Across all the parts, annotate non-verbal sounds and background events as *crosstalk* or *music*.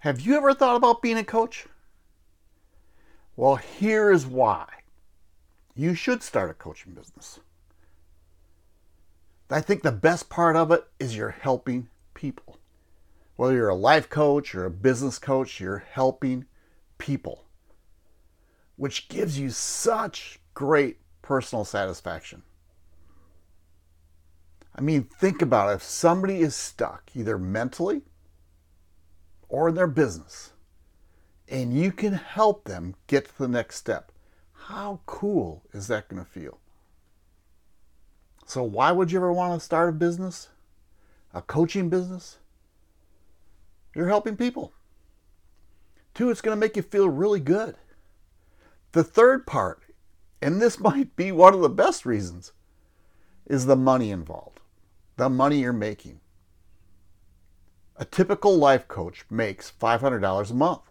Have you ever thought about being a coach? Well, here is why you should start a coaching business. I think the best part of it is you're helping people. Whether you're a life coach or a business coach, you're helping people, which gives you such great personal satisfaction. I mean, think about it. If somebody is stuck, either mentally or in their business, and you can help them get to the next step, how cool is that going to feel? So, why would you ever want to start a business? A coaching business? You're helping people. Two, it's going to make you feel really good. The third part, and this *laughs* might be one of the best reasons, is the money involved, the money you're making. A typical life coach makes $500 a month.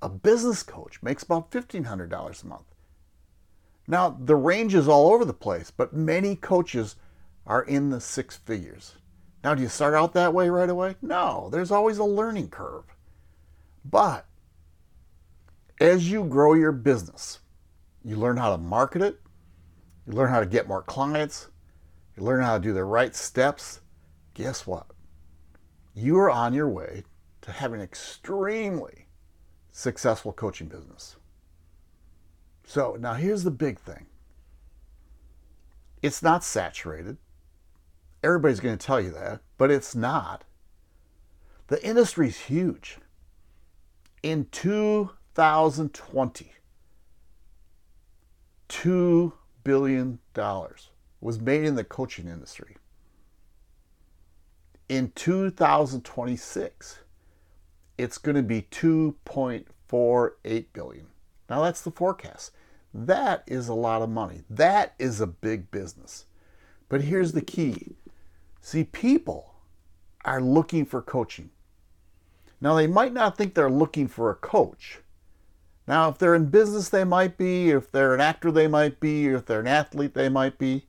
A business coach makes about $1,500 a month. Now, the range is all over the place, but many coaches are in the six figures. Now, do you start out that way right away? No, there's always a learning curve. But as you grow your business, you learn how to market it, you learn how to get more clients, you learn how to do the right steps. Guess what? You are on your way to having an extremely successful coaching business. So now here's the big thing it's not saturated. Everybody's going to tell you that, but it's not. The industry is huge. In 2020, $2 billion was made in the coaching industry. In 2026, it's going to be 2.48 billion. Now that's the forecast. That is a lot of money. That is a big business. But here's the key see, people are looking for coaching. Now, they might not think they're looking for a coach. Now, if they're in business, they might be. If they're an actor, they might be. If they're an athlete, they might be.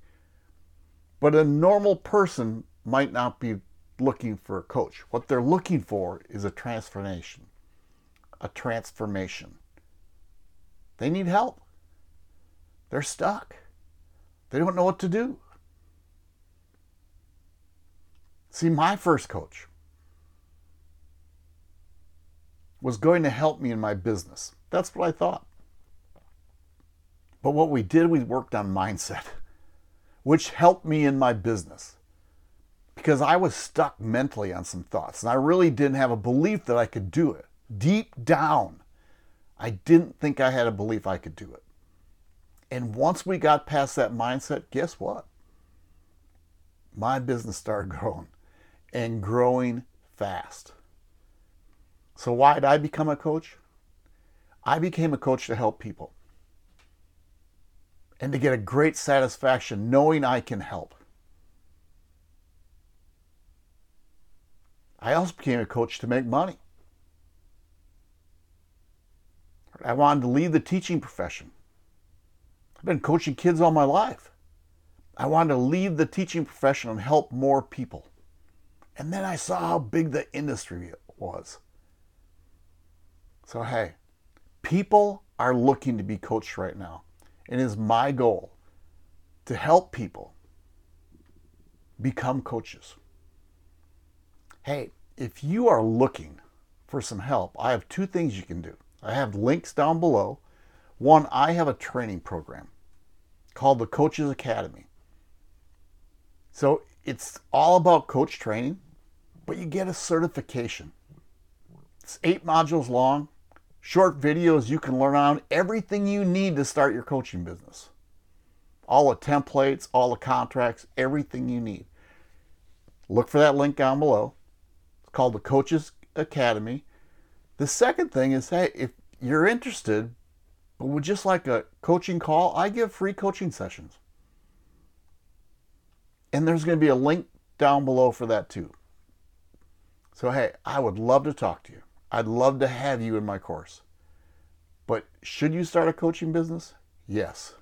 But a normal person might not be looking for a coach. What they're looking for is a transformation. A transformation. They need help. They're stuck. They don't know what to do. See, my first coach was going to help me in my business. That's what I thought. But what we did, we worked on mindset, *laughs* which helped me in my business because I was stuck mentally on some thoughts and I really didn't have a belief that I could do it. Deep down, I didn't think I had a belief I could do it. And once we got past that mindset, guess what? My business started *laughs* growing and growing fast. So, why did I become a coach? I became a coach to help people and to get a great satisfaction knowing I can help. I also became a coach to make money. I wanted to leave the teaching profession. I've been coaching kids all my life. I wanted to leave the teaching profession and help more people. And then I saw how big the industry was. So, hey, people are looking to be coached right now. And it is my goal to help people become coaches. Hey, if you are looking for some help, I have two things you can do. I have links down below. One, I have a training program called the Coaches Academy. So it's all about coach training, but you get a certification. It's eight modules long, short videos you can learn on everything you need to start your coaching business. All the templates, all the contracts, everything you need. Look for that link down below. Called the Coaches Academy. The second thing is hey, if you're interested, but would just like a coaching call, I give free coaching sessions. And there's going to be a link down below for that too. So, hey, I would love to talk to you. I'd love to have you in my course. But should you start a coaching business? Yes.